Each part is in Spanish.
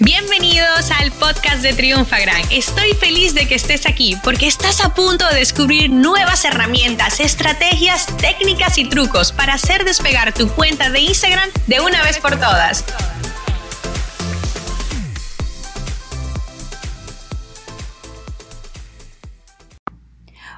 Bienvenidos al podcast de Triunfagram. Estoy feliz de que estés aquí porque estás a punto de descubrir nuevas herramientas, estrategias, técnicas y trucos para hacer despegar tu cuenta de Instagram de una vez por todas.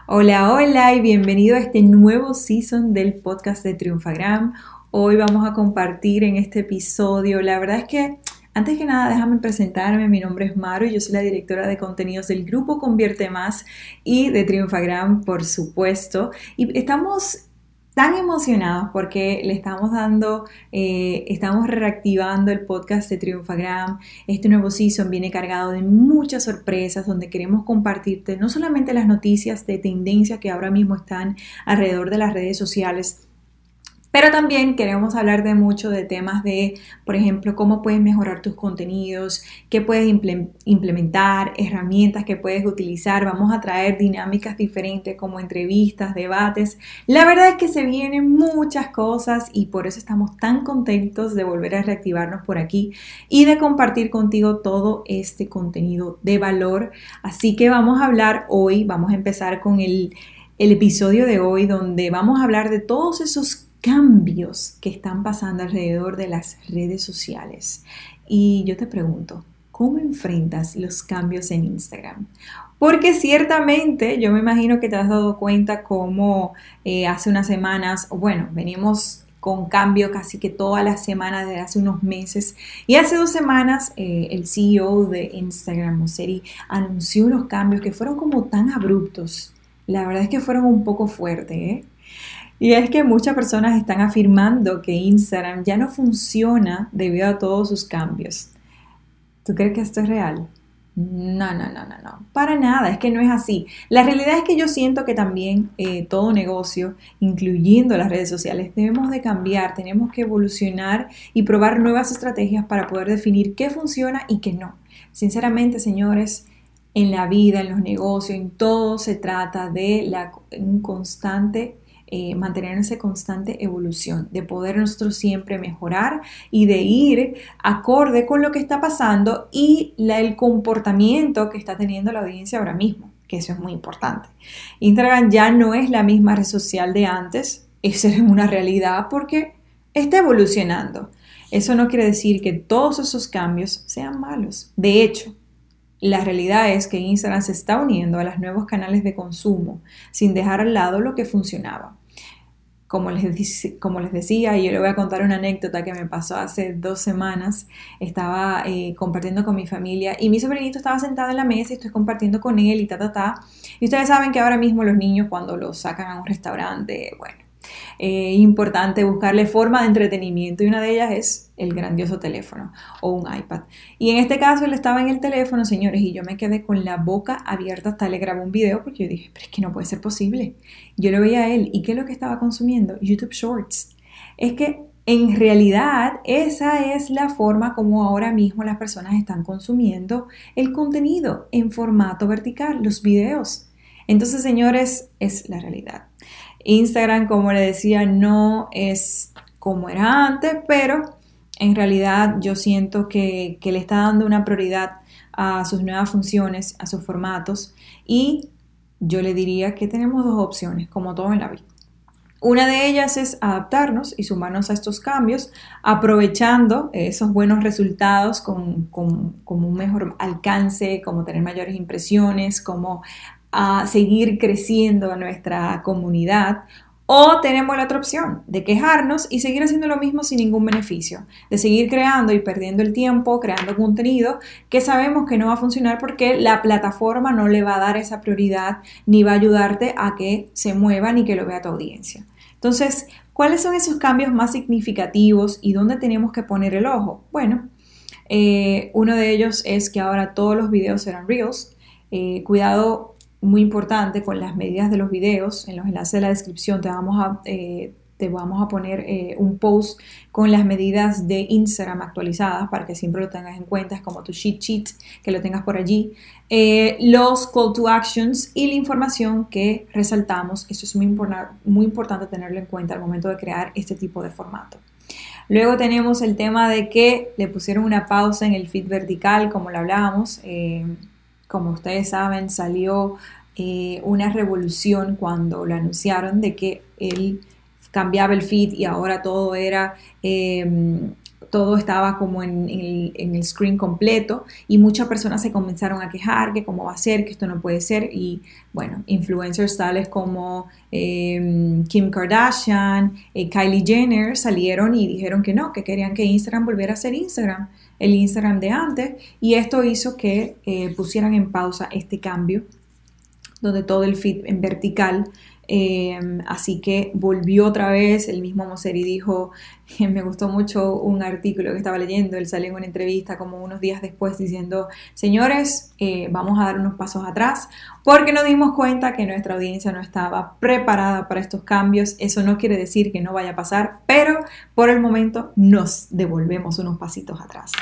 Hola, hola y bienvenido a este nuevo season del podcast de Triunfagram. Hoy vamos a compartir en este episodio, la verdad es que antes que nada, déjame presentarme. Mi nombre es Maru y yo soy la directora de contenidos del grupo Convierte Más y de Triunfagram, por supuesto. Y estamos tan emocionados porque le estamos dando, eh, estamos reactivando el podcast de Triunfagram. Este nuevo season viene cargado de muchas sorpresas donde queremos compartirte no solamente las noticias de tendencia que ahora mismo están alrededor de las redes sociales, pero también queremos hablar de mucho de temas de, por ejemplo, cómo puedes mejorar tus contenidos, qué puedes implementar, herramientas que puedes utilizar. Vamos a traer dinámicas diferentes como entrevistas, debates. La verdad es que se vienen muchas cosas y por eso estamos tan contentos de volver a reactivarnos por aquí y de compartir contigo todo este contenido de valor. Así que vamos a hablar hoy, vamos a empezar con el, episodio de hoy donde vamos a hablar de todos esos cambios que están pasando alrededor de las redes sociales. Y yo te pregunto, ¿cómo enfrentas los cambios en Instagram? Porque ciertamente yo me imagino que te has dado cuenta cómo eh, hace unas semanas, bueno, venimos con cambio casi que todas las semanas de hace unos meses. Y hace dos semanas eh, el CEO de Instagram, Moseri, anunció unos cambios que fueron como tan abruptos. La verdad es que fueron un poco fuertes. ¿eh? Y es que muchas personas están afirmando que Instagram ya no funciona debido a todos sus cambios. ¿Tú crees que esto es real? No, no, no, no, no. Para nada, es que no es así. La realidad es que yo siento que también eh, todo negocio, incluyendo las redes sociales, debemos de cambiar, tenemos que evolucionar y probar nuevas estrategias para poder definir qué funciona y qué no. Sinceramente, señores, en la vida, en los negocios, en todo se trata de la, un constante eh, mantener esa constante evolución, de poder nosotros siempre mejorar y de ir acorde con lo que está pasando y el comportamiento que está teniendo la audiencia ahora mismo, que eso es muy importante. Instagram ya no es la misma red social de antes, eso es una realidad porque está evolucionando. Eso no quiere decir que todos esos cambios sean malos. De hecho, la realidad es que Instagram se está uniendo a los nuevos canales de consumo sin dejar al lado lo que funcionaba. Como les, como les decía, y yo le voy a contar una anécdota que me pasó hace dos semanas. Estaba eh, compartiendo con mi familia y mi sobrinito estaba sentado en la mesa y estoy compartiendo con él y ta, ta, ta. Y ustedes saben que ahora mismo los niños cuando los sacan a un restaurante, bueno, eh, importante buscarle forma de entretenimiento y una de ellas es el grandioso teléfono o un iPad. Y en este caso él estaba en el teléfono, señores, y yo me quedé con la boca abierta hasta le grabé un video porque yo dije, pero es que no puede ser posible. Yo lo veía a él y ¿qué es lo que estaba consumiendo? YouTube Shorts. Es que en realidad, esa es la forma como ahora mismo las personas están consumiendo el contenido en formato vertical, los videos. Entonces, señores, es la realidad. Instagram, como le decía, no es como era antes, pero en realidad yo siento que, le está dando una prioridad a sus nuevas funciones, a sus formatos y yo le diría que tenemos dos opciones, como todo en la vida. Una de ellas es adaptarnos y sumarnos a estos cambios, aprovechando esos buenos resultados con, con, un mejor alcance, como tener mayores impresiones, como a seguir creciendo nuestra comunidad. O tenemos la otra opción de quejarnos y seguir haciendo lo mismo sin ningún beneficio, de seguir creando y perdiendo el tiempo, creando contenido que sabemos que no va a funcionar porque la plataforma no le va a dar esa prioridad ni va a ayudarte a que se mueva ni que lo vea tu audiencia. Entonces, ¿cuáles son esos cambios más significativos y dónde tenemos que poner el ojo? Bueno, eh, uno de ellos es que ahora todos los videos serán reels. Eh, cuidado muy importante con las medidas de los videos. En los enlaces de la descripción te vamos a, eh, te vamos a poner eh, un post con las medidas de Instagram actualizadas para que siempre lo tengas en cuenta. Es como tu cheat sheet, que lo tengas por allí. Eh, los call to actions y la información que resaltamos. Eso es muy, muy importante tenerlo en cuenta al momento de crear este tipo de formato. Luego tenemos el tema de que le pusieron una pausa en el feed vertical, como lo hablábamos. Eh, como ustedes saben, salió eh, una revolución cuando lo anunciaron de que él cambiaba el feed y ahora todo era em, todo estaba como en, el, screen completo y muchas personas se comenzaron a quejar que cómo va a ser, que esto no puede ser y bueno, influencers tales como em, Kim Kardashian, eh, Kylie Jenner salieron y dijeron que no, que querían que Instagram volviera a ser Instagram, el Instagram de antes y esto hizo que eh, pusieran en pausa este cambio donde todo el feed en vertical Em, así que volvió otra vez, el mismo Moseri dijo, me gustó mucho un artículo que estaba leyendo, él salió en una entrevista como unos días después diciendo, señores, eh, vamos a dar unos pasos atrás porque nos dimos cuenta que nuestra audiencia no estaba preparada para estos cambios. Eso no quiere decir que no vaya a pasar, pero por el momento nos devolvemos unos pasitos atrás.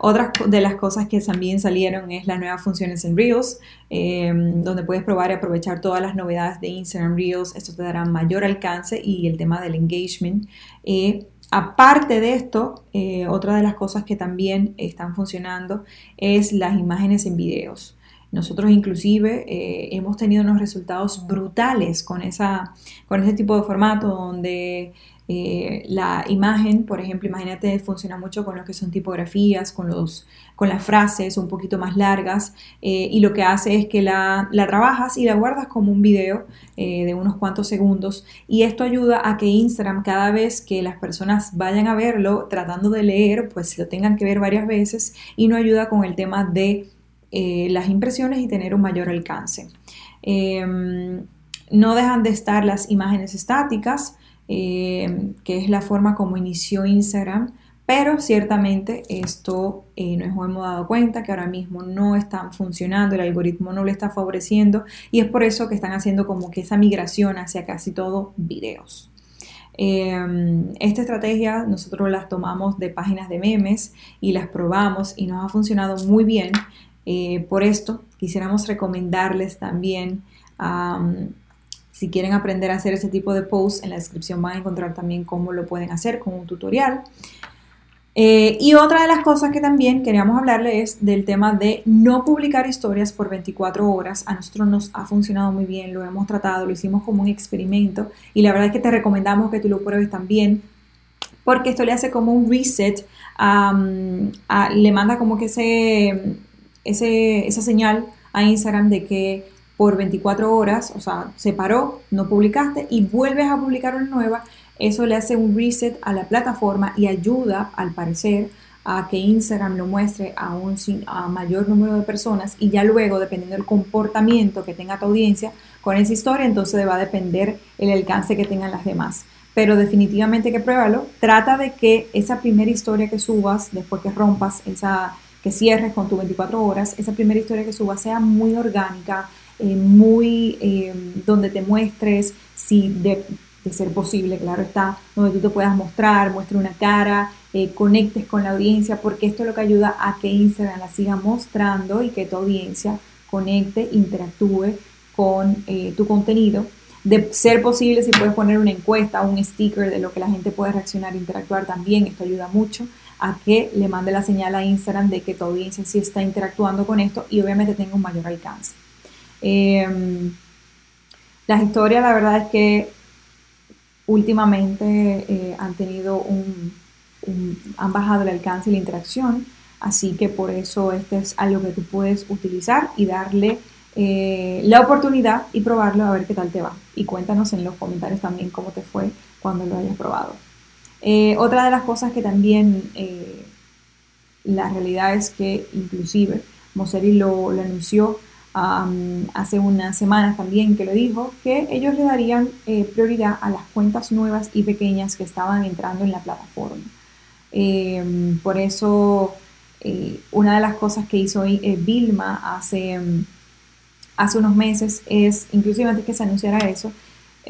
Otras de las cosas que también salieron es las nuevas funciones en Reels, em, donde puedes probar y aprovechar todas las novedades de Instagram Reels. Esto te dará mayor alcance y el tema del engagement. Eh, Aparte de esto, eh, otra de las cosas que también están funcionando es las imágenes en videos. Nosotros inclusive eh, hemos tenido unos resultados brutales con, esa, con ese tipo de formato donde eh, la imagen, por ejemplo, imagínate, funciona mucho con lo que son tipografías, con, los, con las frases un poquito más largas eh, y lo que hace es que la, la, trabajas y la guardas como un video de unos cuantos segundos y esto ayuda a que Instagram cada vez que las personas vayan a verlo tratando de leer, pues lo tengan que ver varias veces y no ayuda con el tema de las impresiones y tener un mayor alcance. Em, no dejan de estar las imágenes estáticas, eh, que es la forma como inició Instagram, pero ciertamente esto eh, nos hemos dado cuenta que ahora mismo no están funcionando, el algoritmo no lo está favoreciendo y es por eso que están haciendo como que esa migración hacia casi todo videos. Em, esta estrategia nosotros las tomamos de páginas de memes y las probamos y nos ha funcionado muy bien. Eh, por esto quisiéramos recomendarles también si quieren aprender a hacer ese tipo de posts, en la descripción van a encontrar también cómo lo pueden hacer con un tutorial. Eh, y otra de las cosas que también queríamos hablarle es del tema de no publicar historias por 24 horas. A nosotros nos ha funcionado muy bien, lo hemos tratado, lo hicimos como un experimento y la verdad es que te recomendamos que tú lo pruebes también porque esto le hace como un reset, le manda como que esa señal a Instagram de que por 24 horas, o sea, se paró, no publicaste y vuelves a publicar una nueva, eso le hace un reset a la plataforma y ayuda, al parecer, a que Instagram lo muestre a un a mayor número de personas y ya luego, dependiendo del comportamiento que tenga tu audiencia con esa historia, entonces va a depender el alcance que tengan las demás. Pero definitivamente que pruébalo. Trata de que esa primera historia que subas, después que rompas esa, que cierres con tu 24 horas, esa primera historia que subas sea muy orgánica, eh, muy eh, donde te muestres, si de, ser posible, claro está, donde tú te puedas mostrar, muestre una cara, eh, conectes con la audiencia, porque esto es lo que ayuda a que Instagram la siga mostrando y que tu audiencia conecte, interactúe con tu contenido. De ser posible, si puedes poner una encuesta un sticker de lo que la gente puede reaccionar e interactuar también, esto ayuda mucho a que le mande la señal a Instagram de que tu audiencia sí está interactuando con esto y obviamente tenga un mayor alcance. Em, las historias, la verdad es que últimamente eh, han tenido un, han bajado el alcance y la interacción, así que por eso este es algo que tú puedes utilizar y darle eh, la oportunidad y probarlo a ver qué tal te va. Y cuéntanos en los comentarios también cómo te fue cuando lo hayas probado. Eh, otra de las cosas que también la realidad es que inclusive Moseri lo, lo anunció hace unas semanas también que lo dijo, que ellos le darían eh, prioridad a las cuentas nuevas y pequeñas que estaban entrando en la plataforma. Em, por eso, eh, una de las cosas que hizo eh, Vilma hace, hace unos meses es, inclusive antes que se anunciara eso,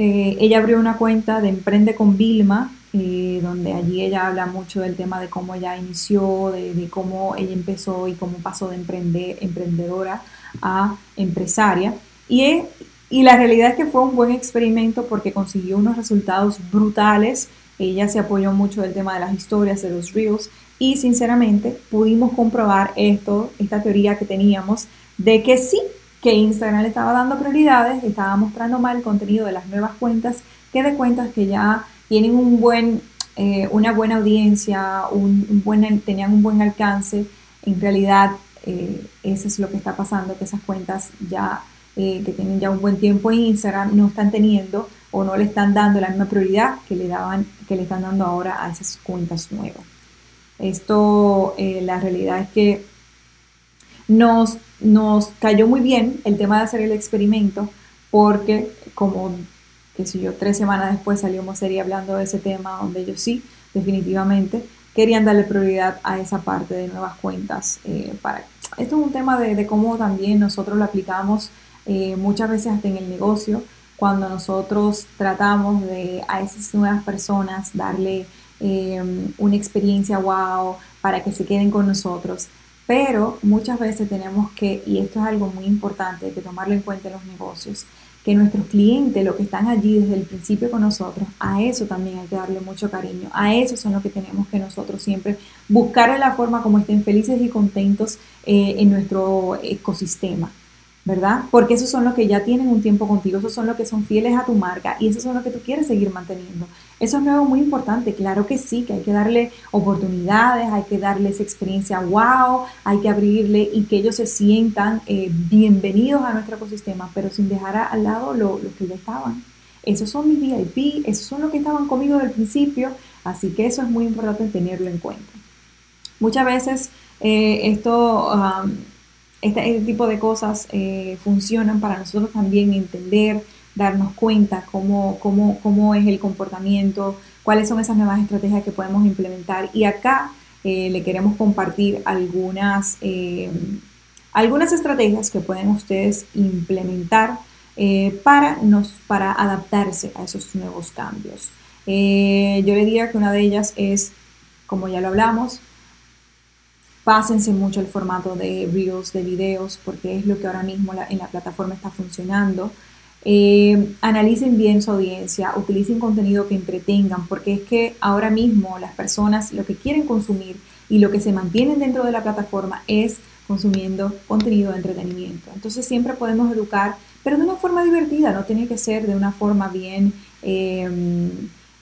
ella abrió una cuenta de Emprende con Vilma, donde allí ella habla mucho del tema de cómo ella inició, de, de, cómo ella empezó y cómo pasó de emprender, emprendedora a empresaria. Y, la realidad es que fue un buen experimento porque consiguió unos resultados brutales ella se apoyó mucho del tema de las historias, de los reels, y sinceramente pudimos comprobar esto, esta teoría que teníamos, de que sí, que Instagram le estaba dando prioridades, estaba mostrando mal el contenido de las nuevas cuentas que de cuentas que ya tienen un buen, eh, una buena audiencia, un, buen, tenían un buen alcance. En realidad, eh, eso es lo que está pasando, que esas cuentas ya eh, que tienen ya un buen tiempo en Instagram no están teniendo o no le están dando la misma prioridad que le daban, que le están dando ahora a esas cuentas nuevas. Esto, la realidad es que nos, nos cayó muy bien el tema de hacer el experimento porque como que si yo tres semanas después salió serie hablando de ese tema donde ellos sí, definitivamente, querían darle prioridad a esa parte de nuevas cuentas. Eh, para, esto es un tema de, cómo también nosotros lo aplicamos eh, muchas veces hasta en el negocio, cuando nosotros tratamos de a esas nuevas personas darle eh, una experiencia wow para que se queden con nosotros. Pero muchas veces tenemos que, y esto es algo muy importante, que tomarlo en cuenta en los negocios, que nuestros clientes, los que están allí desde el principio con nosotros, a eso también hay que darle mucho cariño. A eso son lo que tenemos que nosotros siempre buscar la forma como estén felices y contentos eh, en nuestro ecosistema. ¿verdad? Porque esos son los que ya tienen un tiempo contigo, esos son los que son fieles a tu marca y esos son los que tú quieres seguir manteniendo. Eso es nuevo muy importante, claro que sí, que hay que darle oportunidades, hay que darles experiencia wow, hay que abrirle y que ellos se sientan eh, bienvenidos a nuestro ecosistema, pero sin dejar al lado los lo que ya estaban. Esos son mis VIP, esos son los que estaban conmigo desde el principio, así que eso es muy importante tenerlo en cuenta. Muchas veces eh, esto... este, tipo de cosas eh, funcionan para nosotros también entender, darnos cuenta cómo, cómo, cómo es el comportamiento, cuáles son esas nuevas estrategias que podemos implementar. Y acá eh, le queremos compartir algunas, eh, algunas estrategias que pueden ustedes implementar eh, para, nos, para adaptarse a esos nuevos cambios. yo le diría que una de ellas es, como ya lo hablamos, pásense mucho el formato de reels, de videos, porque es lo que ahora mismo en la plataforma está funcionando. Eh, analicen bien su audiencia, utilicen contenido que entretengan, porque es que ahora mismo las personas lo que quieren consumir y lo que se mantienen dentro de la plataforma es consumiendo contenido de entretenimiento. Entonces siempre podemos educar, pero de una forma divertida, no tiene que ser de una forma bien, em,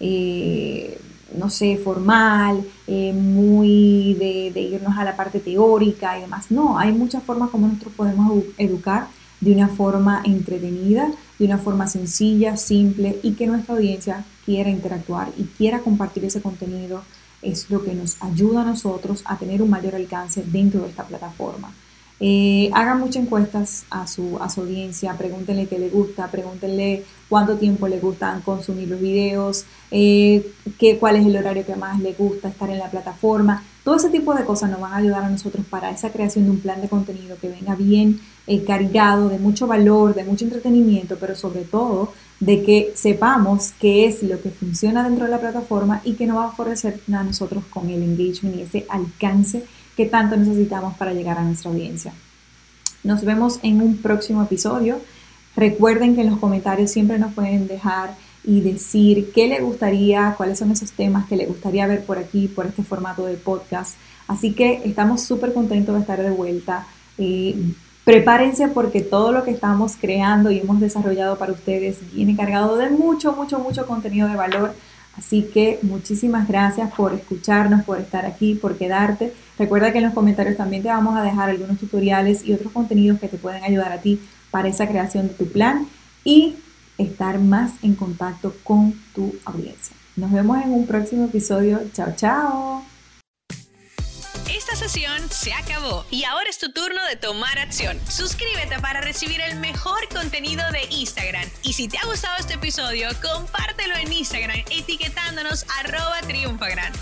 eh, no sé, formal, eh, muy de, de irnos a la parte teórica y demás. No, hay muchas formas como nosotros podemos educar de una forma entretenida, de una forma sencilla, simple y que nuestra audiencia quiera interactuar y quiera compartir ese contenido es lo que nos ayuda a nosotros a tener un mayor alcance dentro de esta plataforma. Eh, hagan muchas encuestas a su, audiencia, pregúntenle qué le gusta, pregúntenle cuánto tiempo le gustan consumir los videos, eh, qué, cuál es el horario que más le gusta estar en la plataforma. Todo ese tipo de cosas nos van a ayudar a nosotros para esa creación de un plan de contenido que venga bien eh, cargado de mucho valor, de mucho entretenimiento, pero sobre todo de que sepamos qué es lo que funciona dentro de la plataforma y que nos va a favorecer a nosotros con el engagement y ese alcance que tanto necesitamos para llegar a nuestra audiencia. Nos vemos en un próximo episodio. Recuerden que en los comentarios siempre nos pueden dejar y decir qué le gustaría, cuáles son esos temas que le gustaría ver por aquí, por este formato de podcast. Así que estamos súper contentos de estar de vuelta. Eh, prepárense porque todo lo que estamos creando y hemos desarrollado para ustedes viene cargado de mucho, mucho, mucho contenido de valor. Así que muchísimas gracias por escucharnos, por estar aquí, por quedarte. Recuerda que en los comentarios también te vamos a dejar algunos tutoriales y otros contenidos que te pueden ayudar a ti para esa creación de tu plan y estar más en contacto con tu audiencia. Nos vemos en un próximo episodio. Chao, chao. Esta sesión se acabó y ahora es tu turno de tomar acción. Suscríbete para recibir el mejor contenido de Instagram. Y si te ha gustado este episodio, compártelo en Instagram etiquetándonos arroba triunfagran.